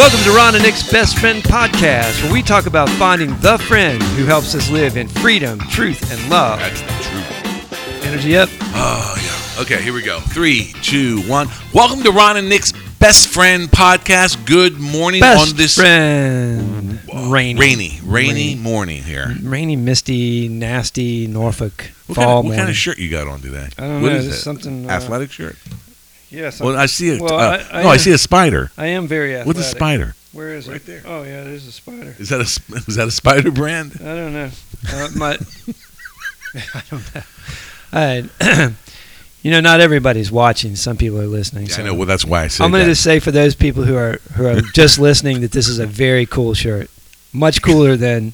Welcome to Ron and Nick's Best Friend Podcast, where we talk about finding the friend who helps us live in freedom, truth, and love. That's the truth. Energy up. Oh, yeah. Okay, here we go. Three, two, one. Welcome to Ron and Nick's Best Friend Podcast. Good morning Best on this friend. Rainy. rainy, rainy Rainy. morning here. Rainy, misty, nasty Norfolk What, fall kind of, what morning. kind of shirt you got on today? I don't What know. is it? something. Uh, Athletic shirt? Yeah, Well, I see a. Well, uh, I- I no, I see a spider. I am very athletic. What's a spider? Where is it? Right there. Oh yeah, there's a spider. Is that a is that a spider brand? I don't know. Uh, my, I don't know. I, you know, not everybody's watching. Some people are listening. Yeah, so I know. Well, that's why I said I'm going to just say for those people who are who are just listening that this is a very cool shirt, much cooler than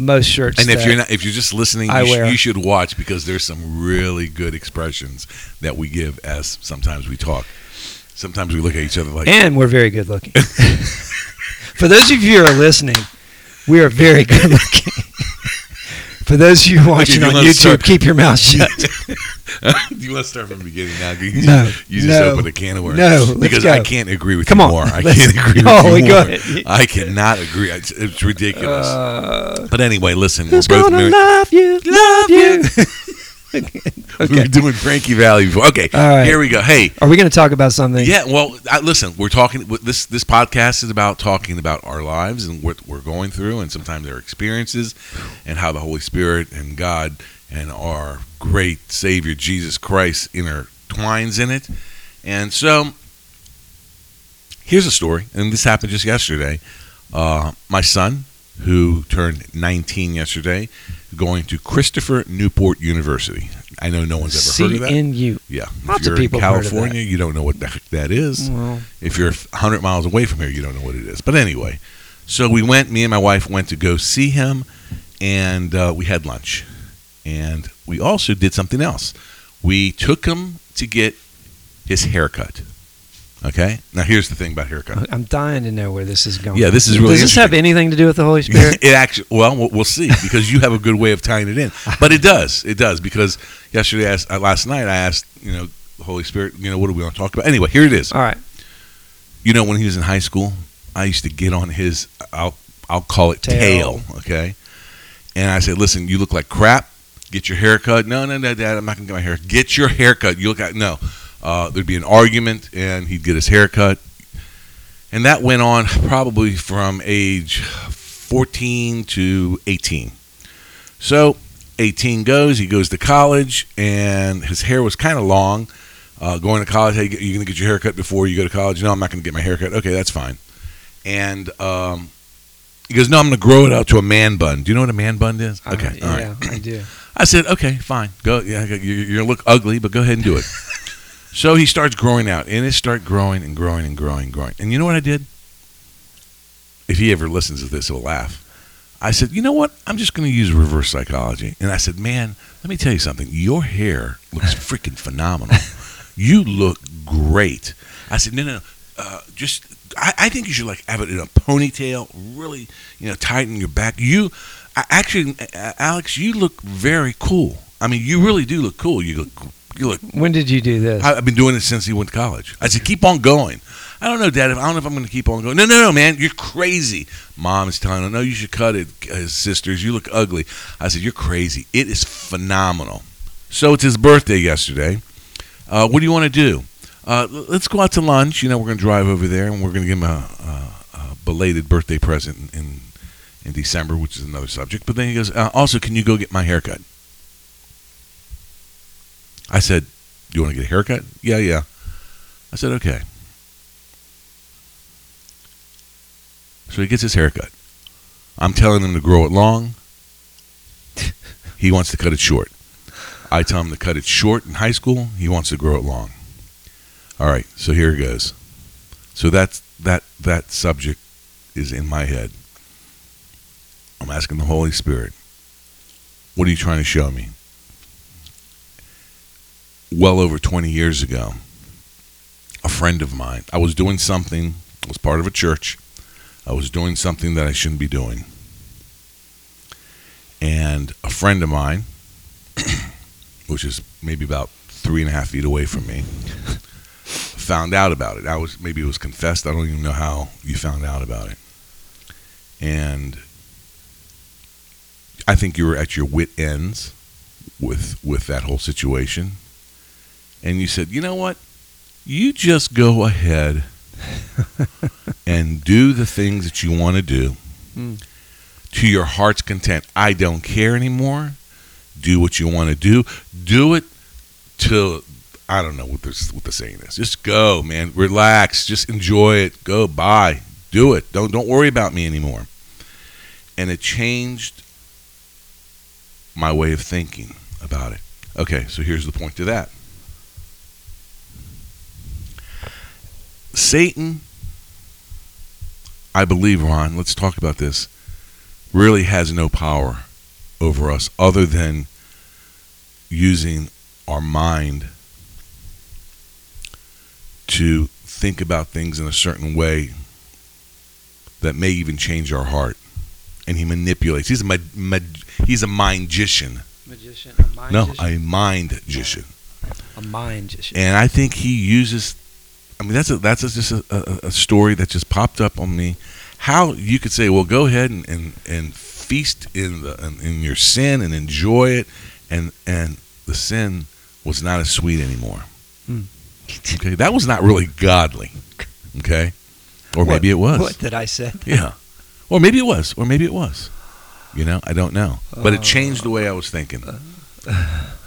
most shirts. And if you're not, if you're just listening, you, sh- you should watch because there's some really good expressions that we give as sometimes we talk. Sometimes we look at each other like, and we're very good looking. for those of you who are listening, we are very good looking. for those of you watching you on YouTube, start- keep your mouth shut. you want to start from the beginning now? You, No, you just no, open a can of worms. no, because go. I can't agree with Come you on, more. I can't agree no, with you more. ahead. I cannot agree. It's, it's ridiculous. Uh, but anyway, listen, we're who's both gonna married. love you? Love you. We okay. were doing Frankie Valli before. Okay, right. here we go. Hey, Are we going to talk about something? Yeah, well, I, listen, we're talking. This this podcast is about talking about our lives and what we're going through, and sometimes our experiences, and how the Holy Spirit and God and our great Savior Jesus Christ intertwines in it. And so, here's a story, and this happened just yesterday. Uh, my son, who turned 19 yesterday, going to Christopher Newport University. I know no one's ever heard of that. CNU. Yeah, Lots if you're people in of California, you don't know what the heck that is. Well, If you're 100 miles away from here, you don't know what it is. But anyway, so we went. Me and my wife went to go see him, and uh, we had lunch, and we also did something else. We took him to get his haircut. Okay. Now here's the thing about haircut. I'm dying to know where this is going. Yeah, this is really Does this have anything to do with the Holy Spirit? it actually, well, we'll we'll see because you have a good way of tying it in. But it does, it does because yesterday, I asked, uh, last night, I asked, you know, the Holy Spirit, you know, what do we want to talk about? Anyway, here it is. All right. You know, when he was in high school, I used to get on his, I'll I'll call it tail, Tail. okay? And I said, listen, you look like crap. Get your hair cut. No, no, no, Dad, I'm not gonna get my hair. Get your hair cut. You look like no. Uh, there'd be an argument, and he'd get his hair cut, and that went on probably from age 14 to 18. So 18 goes, he goes to college, and his hair was kind of long. Uh, going to college, hey, you going to get your hair cut before you go to college? No, I'm not going to get my hair cut. Okay, that's fine. And um, he goes, no, I'm going to grow it out to a man bun. Do you know what a man bun is? Uh, Okay, all right. yeah, I do. I said, okay, fine. Go. Yeah, you're, you're gonna look ugly, but go ahead and do it. so he starts growing out, and it starts growing and growing and growing and growing. And you know what I did? If he ever listens to this, he'll laugh. I said, you know what? I'm just going to use reverse psychology. And I said, man, let me tell you something. Your hair looks freaking phenomenal. You look great. I said, no, no, no. Uh, just, I, I think you should like have it in a ponytail, really, you know, tighten your back. You, I, actually, uh, Alex, you look very cool. I mean, you really do look cool. You look, look. When did you do this? I, I've been doing it since he went to college. I said, keep on going. I don't know, Dad. If, I don't know if I'm going to keep on going. No, no, no, man. You're crazy. Mom is telling him, no, you should cut it. His sisters, you look ugly. I said, you're crazy. It is phenomenal. So it's his birthday yesterday. Uh, what do you want to do? Uh, let's go out to lunch. You know, we're going to drive over there, and we're going to give him a, a, a belated birthday present in, in in December, which is another subject. But then he goes, uh, also, can you go get my haircut? I said, do you want to get a haircut? Yeah, yeah. I said, okay. So he gets his haircut. I'm telling him to grow it long. he wants to cut it short. I tell him to cut it short in high school. He wants to grow it long. All right, so here it goes. So that's that that subject is in my head. I'm asking the Holy Spirit, what are you trying to show me? Well over 20 years ago, a friend of mine, I was doing something, I was part of a church. I was doing something that I shouldn't be doing. And a friend of mine, which is maybe about three and a half feet away from me, found out about it. I was maybe it was confessed. I don't even know how you found out about it. And I think you were at your wit ends with with that whole situation. And you said, "You know what? You just go ahead and do the things that you want to do Mm. to your heart's content. I don't care anymore. Do what you want to do. Do it till I don't know what this what the saying is. Just go, man. Relax. Just enjoy it. Go. Bye. Do it. Don't don't worry about me anymore. And it changed my way of thinking about it. Okay, so here's the point to that. Satan, I believe, Ron, let's talk about this, really has no power over us other than using our mind to think about things in a certain way that may even change our heart. And he manipulates. He's a ma- ma- he's a mindician. Magician, a mind No, magician? a mindician. a mind magician. And I think he uses. I mean, that's a, that's a, just a, a, story that just popped up on me. How you could say, well, go ahead and, and, and feast in the in, in your sin and enjoy it, and and the sin was not as sweet anymore. Hmm. Okay, that was not really godly. Okay, or What- maybe it was. What did I say? Yeah, or maybe it was, or maybe it was. You know, I don't know, but it changed the way I was thinking.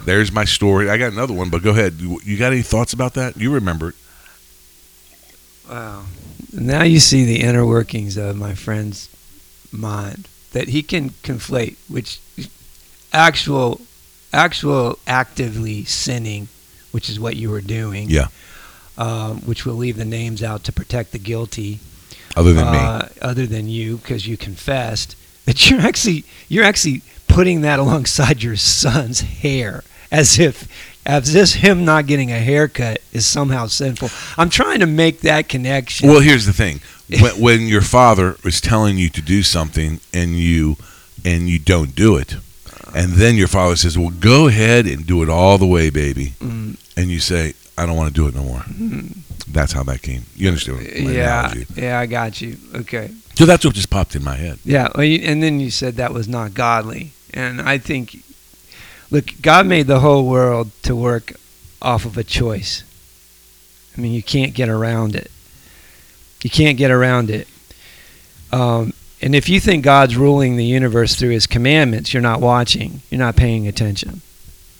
There's my story. I got another one, but go ahead. You you got any thoughts about that? You remember it? Wow. Now you see the inner workings of my friend's mind that he can conflate, which actual, actual actively sinning, which is what you were doing. Yeah. Um, which will leave the names out to protect the guilty. Other than me, uh, other than you, because you confessed that you're actually you're actually putting that alongside your son's hair, as if as this him not getting a haircut is somehow sinful. I'm trying to make that connection. well, here's the thing: when, when your father is telling you to do something and you and you don't do it, and then your father says, "Well, go ahead and do it all the way, baby," Mm, and you say, "I don't want to do it no more." That's how that came. You understand yeah, analogy? yeah, I got you. Okay. So that's what just popped in my head. Yeah, and then you said that was not godly, and I think, look, God made the whole world to work off of a choice. I mean, you can't get around it. You can't get around it. Um, and if you think God's ruling the universe through His commandments, you're not watching. You're not paying attention.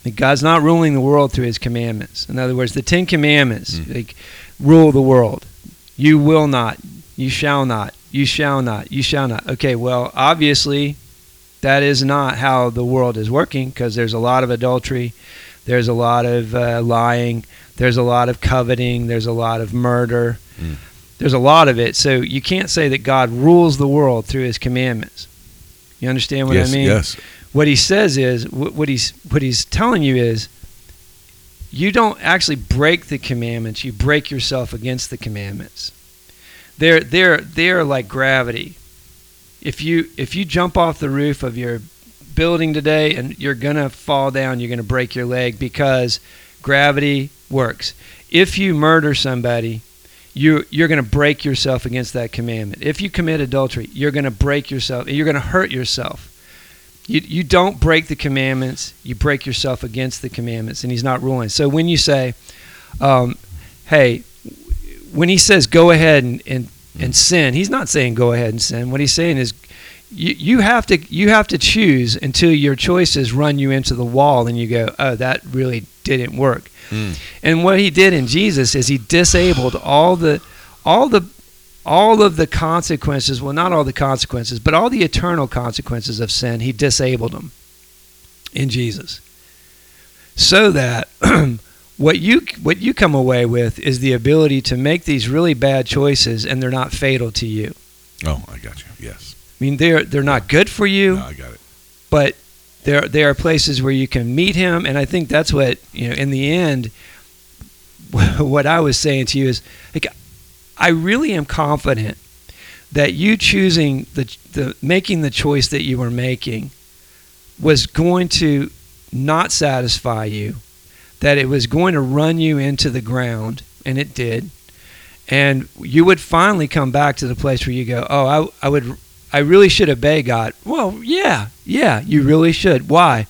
Like God's not ruling the world through His commandments. In other words, the Ten Commandments Mm. like rule the world. You will not. You shall not. You shall not. You shall not. Okay, well, obviously, that is not how the world is working because there's a lot of adultery, there's a lot of uh, lying, there's a lot of coveting, there's a lot of murder, Mm. there's a lot of it. So you can't say that God rules the world through His commandments. You understand what yes, I mean? yes. What He says is wh- what He's what He's telling you is. You don't actually break the commandments. You break yourself against the commandments. They're they're they're like gravity. If you if you jump off the roof of your building today and you're gonna fall down, you're gonna break your leg because gravity works. If you murder somebody, you you're gonna break yourself against that commandment. If you commit adultery, you're gonna break yourself. You're gonna hurt yourself. You you don't break the commandments. You break yourself against the commandments, and He's not ruling. So when you say, um, "Hey," when He says, "Go ahead and and, and sin," He's not saying go ahead and sin. What He's saying is, you you have to you have to choose until your choices run you into the wall, and you go, "Oh, that really didn't work." Mm. And what He did in Jesus is He disabled all the all the all of the consequences, well, not all the consequences, but all the eternal consequences of sin, he disabled them in Jesus. So that what you what you come away with is the ability to make these really bad choices and they're not fatal to you. Oh, I got you. Yes. I mean, they're they're not good for you, No, I got it. but there there are places where you can meet him and I think that's what, you know, in the end what I was saying to you is like I really am confident that you choosing the the making the choice that you were making was going to not satisfy you that it was going to run you into the ground and it did. And you would finally come back to the place where you go, "Oh, I, I would, I really should obey God." Well, yeah, yeah, you really should. Why?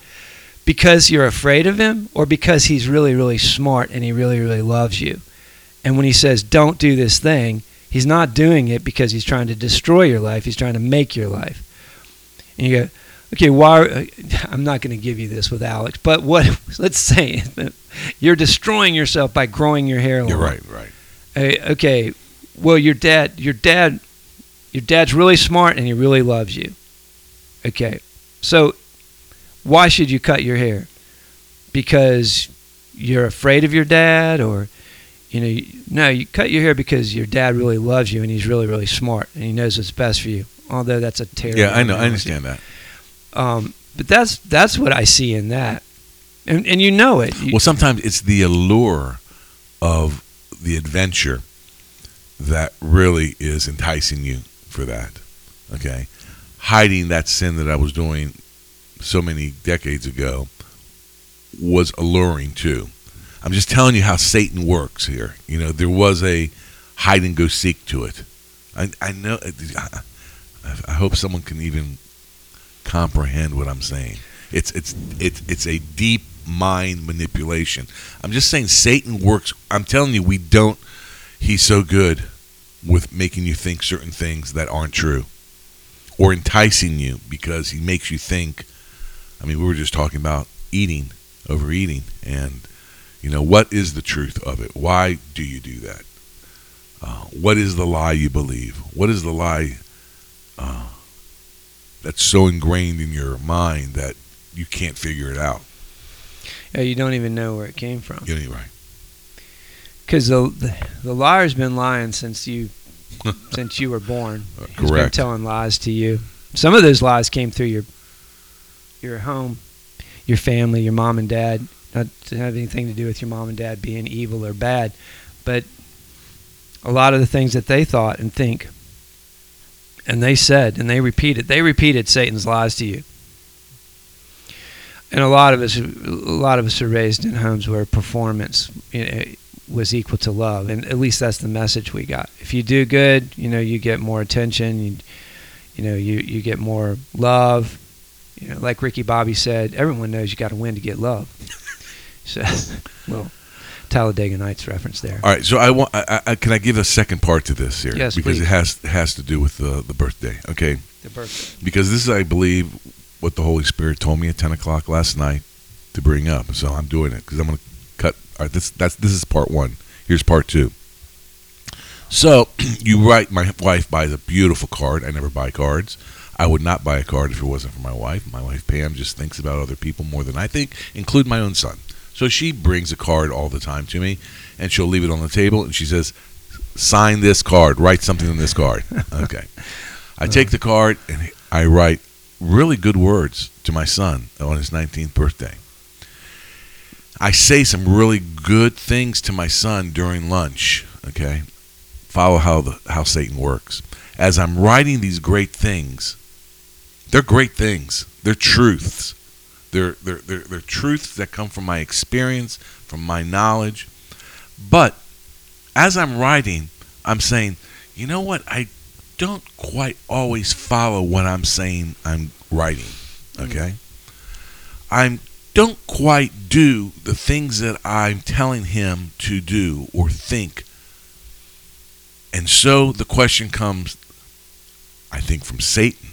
Because you're afraid of Him, or because He's really, really smart and He really, really loves you. And when He says, "Don't do this thing," He's not doing it because He's trying to destroy your life. He's trying to make your life. And you go, okay, why? Are, I'm not going to give you this with Alex, but what? Let's say you're destroying yourself by growing your hair. You're right, right. Hey, okay, well, your dad, your dad, your dad's really smart and he really loves you. Okay, so why should you cut your hair? Because you're afraid of your dad, or you know, you- no, you cut your hair because your dad really loves you and he's really, really smart and he knows what's best for you. Although that's a terrible. Yeah, I know. I understand that. Um, but that's that's what I see in that, and and you know it. You- Well, sometimes it's the allure of the adventure that really is enticing you for that. Okay, hiding that sin that I was doing so many decades ago was alluring too. I'm just telling you how Satan works here. You know, there was a hide and go seek to it. I, I know. I, I hope someone can even comprehend what I'm saying. It's it's it's it's a deep mind manipulation. I'm just saying Satan works. I'm telling you, we don't. He's so good with making you think certain things that aren't true, or enticing you because he makes you think. I mean, we were just talking about eating, overeating, and you know what is the truth of it? Why do you do that? Uh, what is the lie you believe? What is the lie uh, that's so ingrained in your mind that you can't figure it out? Yeah, you don't even know where it came from. You're right. Because the, the the liar's been lying since you since you were born. He's been Correct. telling lies to you. Some of those lies came through your your home, your family, your mom and dad. Not to have anything to do with your mom and dad being evil or bad, but a lot of the things that they thought and think, and they said and they repeated. They repeated Satan's lies to you. And a lot of us, a lot of us are raised in homes where performance you know, was equal to love, and at least that's the message we got. If you do good, you know, you get more attention. You, you know, you you get more love. You know, like Ricky Bobby said, everyone knows you got to win to get love. So, well, Talladega Nights reference there. All right, so I want. I, I, can I give a second part to this here? Yes, because please. it has has to do with the the birthday. Okay, The birthday. because this is, I believe, what the Holy Spirit told me at ten o'clock last night to bring up. So I'm doing it because I'm going to cut. All right, this that's this is part one. Here's part two. So you write. My wife buys a beautiful card. I never buy cards. I would not buy a card if it wasn't for my wife. My wife Pam just thinks about other people more than I think, include my own son. So she brings a card all the time to me, and she'll leave it on the table, and she says, "Sign this card. Write something on this card." Okay. I take the card and I write really good words to my son on his 19th birthday. I say some really good things to my son during lunch. Okay, follow how the how Satan works. As I'm writing these great things, they're great things. They're truths. They're, they're, they're, they're truths that come from my experience, from my knowledge. But as I'm writing, I'm saying, you know what? I don't quite always follow what I'm saying I'm writing. Mm. Okay? I don't quite do the things that I'm telling him to do or think. And so the question comes, I think from Satan,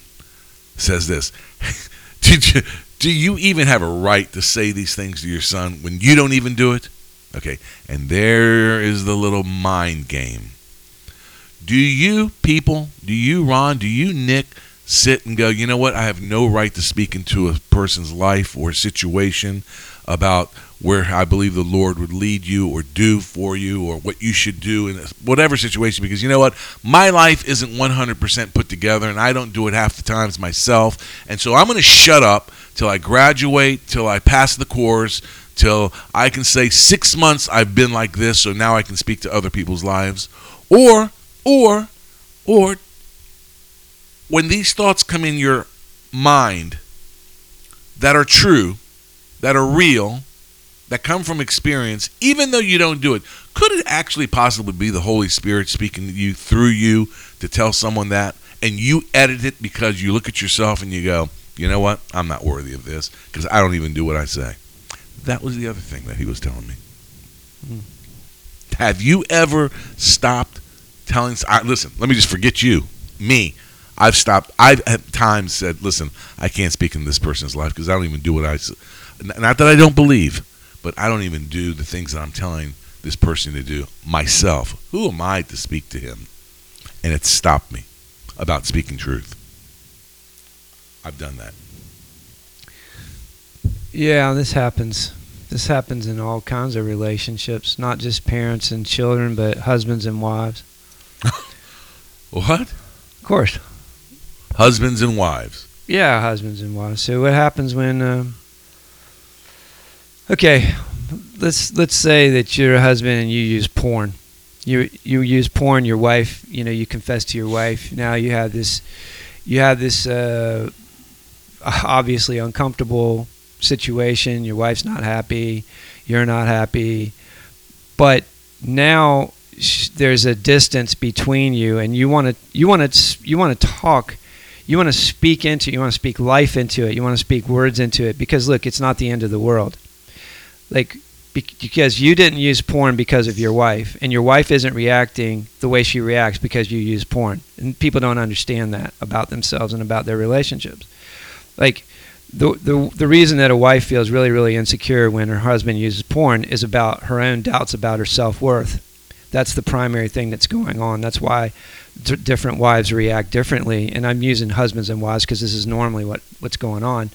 says this Did you do you even have a right to say these things to your son when you don't even do it? Okay, and there is the little mind game. Do you people, do you Ron, do you Nick sit and go, you know what? I have no right to speak into a person's life or situation about where I believe the Lord would lead you or do for you or what you should do in whatever situation because you know what? My life isn't 100% put together and I don't do it half the times myself. And so I'm going to shut up till I graduate, till I pass the course, till I can say 6 months I've been like this so now I can speak to other people's lives. Or or or when these thoughts come in your mind that are true, that are real, that come from experience, even though you don't do it, Could it actually possibly be the Holy Spirit speaking to you through you to tell someone that, and you edit it because you look at yourself and you go, you know what? I'm not worthy of this because I don't even do what I say. That was the other thing that he was telling me. Hmm. Have you ever stopped telling? I, listen, let me just forget you, me. I've stopped. I've at times said, "Listen, I can't speak in this person's life because I don't even do what I." Not that I don't believe, but I don't even do the things that I'm telling this person to do myself. Who am I to speak to him? And it stopped me about speaking truth. I've done that. Yeah, this happens. This happens in all kinds of relationships, not just parents and children, but husbands and wives. What? Of course. Husbands and wives. Yeah, husbands and wives. So what happens when? Um, okay, let's let's say that you're a husband and you use porn. You you use porn. Your wife, you know, you confess to your wife. Now you have this, you have this uh, obviously uncomfortable situation. Your wife's not happy. You're not happy, but now there's a distance between you, and you want to you want to you want to talk you want to speak into. You want to speak life into it. You want to speak words into it because look, it's not the end of the world. Like because you didn't use porn because of your wife, and your wife isn't reacting the way she reacts because you use porn, and people don't understand that about themselves and about their relationships. Like the the the reason that a wife feels really really insecure when her husband uses porn is about her own doubts about her self worth. That's the primary thing that's going on. That's why d- different wives react differently. And I'm using husbands and wives because this is normally what, what's going on.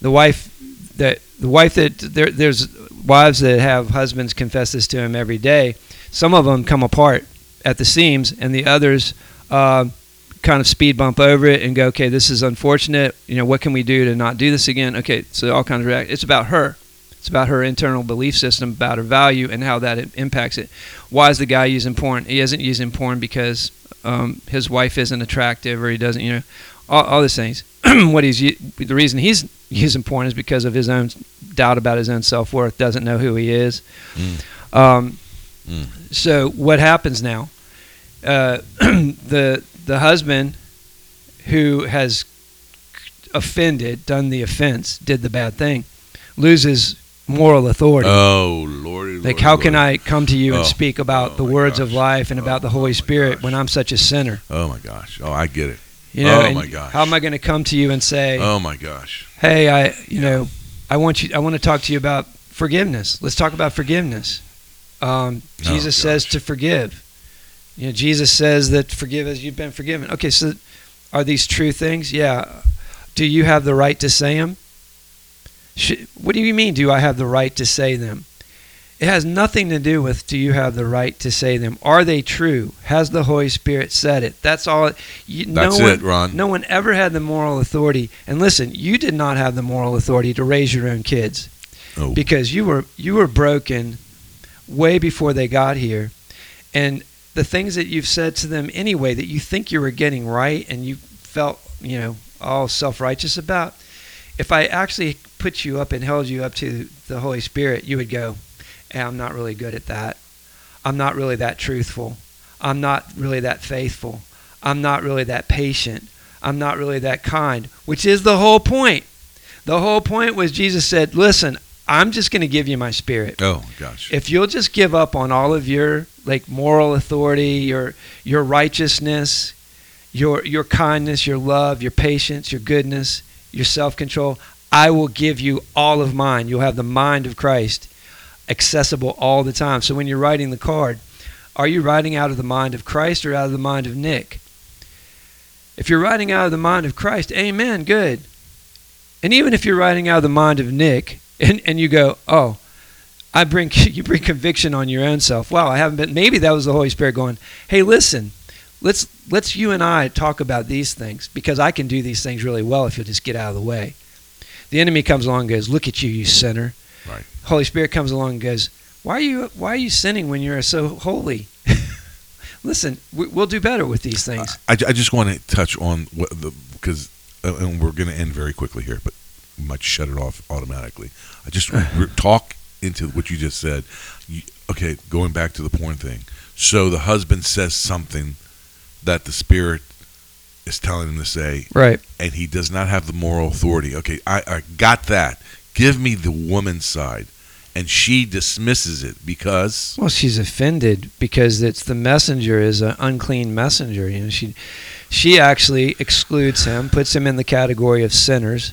The wife that the wife that there, there's wives that have husbands confess this to him every day. Some of them come apart at the seams, and the others uh, kind of speed bump over it and go, "Okay, this is unfortunate. You know, what can we do to not do this again?" Okay, so all kinds of react. It's about her. It's about her internal belief system, about her value, and how that impacts it. Why is the guy using porn? He isn't using porn because um, his wife isn't attractive, or he doesn't, you know, all, all these things. what he's the reason he's using porn is because of his own doubt about his own self worth. Doesn't know who he is. Mm. Um, Mm. So what happens now? Uh, the the husband who has offended, done the offense, did the bad thing, loses moral authority. Oh Lord! like, how can I come to you and Oh. speak about Oh, the words of life and about Oh, the Holy my Spirit gosh. when I'm such a sinner? Oh my gosh! Oh, I get it. You know, Oh, my gosh. how am I going to come to you and say, Oh my gosh! "Hey, I, you know, I want you, I want to talk to you about forgiveness. Let's talk about forgiveness." Um, Oh, Jesus says to forgive. You know, Jesus says that forgive as you've been forgiven. Okay, so are these true things? Yeah. Do you have the right to say them? What do you mean? Do I have the right to say them? It has nothing to do with do you have the right to say them. Are they true? Has the Holy Spirit said it? That's all. You, That's no one, it, Ron. No one ever had the moral authority. And listen, you did not have the moral authority to raise your own kids Oh. because you were you were broken way before they got here, and the things that you've said to them anyway that you think you were getting right and you felt you know all self righteous about. If I actually put you up and held you up to the Holy Spirit, you would go, hey, "I'm not really good at that. I'm not really that truthful. I'm not really that faithful. I'm not really that patient. I'm not really that kind." Which is the whole point. The whole point was Jesus said, "Listen, I'm just going to give you my spirit. oh gosh! If you'll just give up on all of your like moral authority, your your righteousness, your your kindness, your love, your patience, your goodness, your self-control, I will give you all of mine. You'll have the mind of Christ accessible all the time. So when you're writing the card, are you writing out of the mind of Christ or out of the mind of Nick? If you're writing out of the mind of Christ, amen, good. And even if you're writing out of the mind of Nick and, and you go, oh, I bring you bring conviction on your own self. Wow, I haven't been maybe that was the Holy Spirit going, Hey, listen, let's let's you and I talk about these things because I can do these things really well if you'll just get out of the way. The enemy comes along and goes, Look at you, you sinner. Right. Holy Spirit comes along and goes, Why are you why are you sinning when you're so holy? listen, we, we'll do better with these things. I, I just want to touch on what the because uh, and we're going to end very quickly here, but we might shut it off automatically. I just talk into what you just said. You, okay, going back to the porn thing. So the husband says something that the spirit is telling him to say, Right. and he does not have the moral authority. Okay, I, I got that. Give me the woman's side. And she dismisses it because Well, she's offended because it's the messenger is an unclean messenger. You know, she she actually excludes him, puts him in the category of sinners,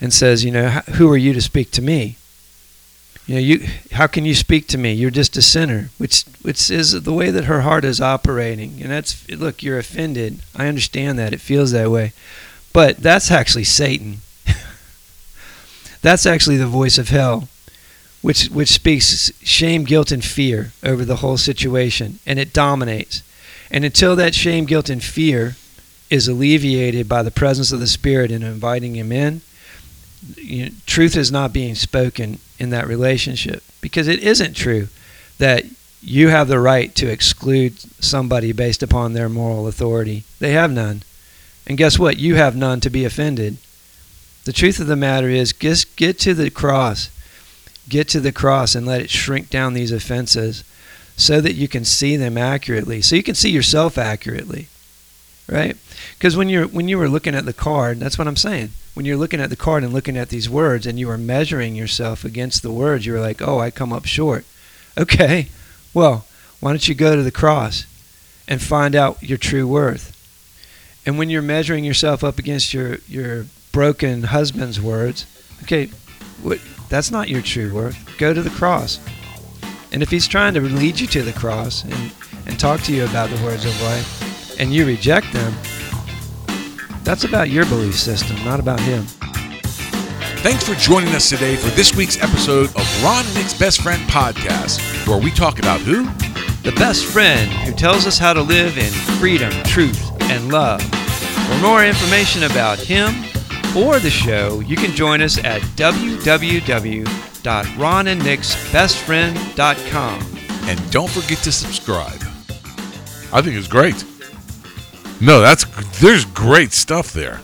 and says, you know, who are you to speak to me? You know, you how can you speak to me? You're just a sinner, which which is the way that her heart is operating. And that's look, you're offended. I understand that it feels that way, but that's actually Satan. that's actually the voice of hell which which speaks shame, guilt, and fear over the whole situation, and it dominates. And until that shame, guilt, and fear is alleviated by the presence of the Spirit and inviting Him in, you know, truth is not being spoken in that relationship because it isn't true that you have the right to exclude somebody based upon their moral authority. They have none. And guess what? You have none to be offended. The truth of the matter is, just get to the cross get to the cross and let it shrink down these offenses so that you can see them accurately so you can see yourself accurately right because when you're when you were looking at the card that's what i'm saying when you're looking at the card and looking at these words and you were measuring yourself against the words you were like oh i come up short okay well why don't you go to the cross and find out your true worth and when you're measuring yourself up against your your broken husband's words okay what that's not your true worth. Go to the cross. And if he's trying to lead you to the cross and, and talk to you about the words of life and you reject them, that's about your belief system, not about him. Thanks for joining us today for this week's episode of Ron and Nick's Best Friend podcast, where we talk about who? The best friend who tells us how to live in freedom, truth, and love. For more information about him or the show, you can join us at www.ronandnicksbestfriend.com. And don't forget to subscribe. I think it's great. No, that's there's great stuff there.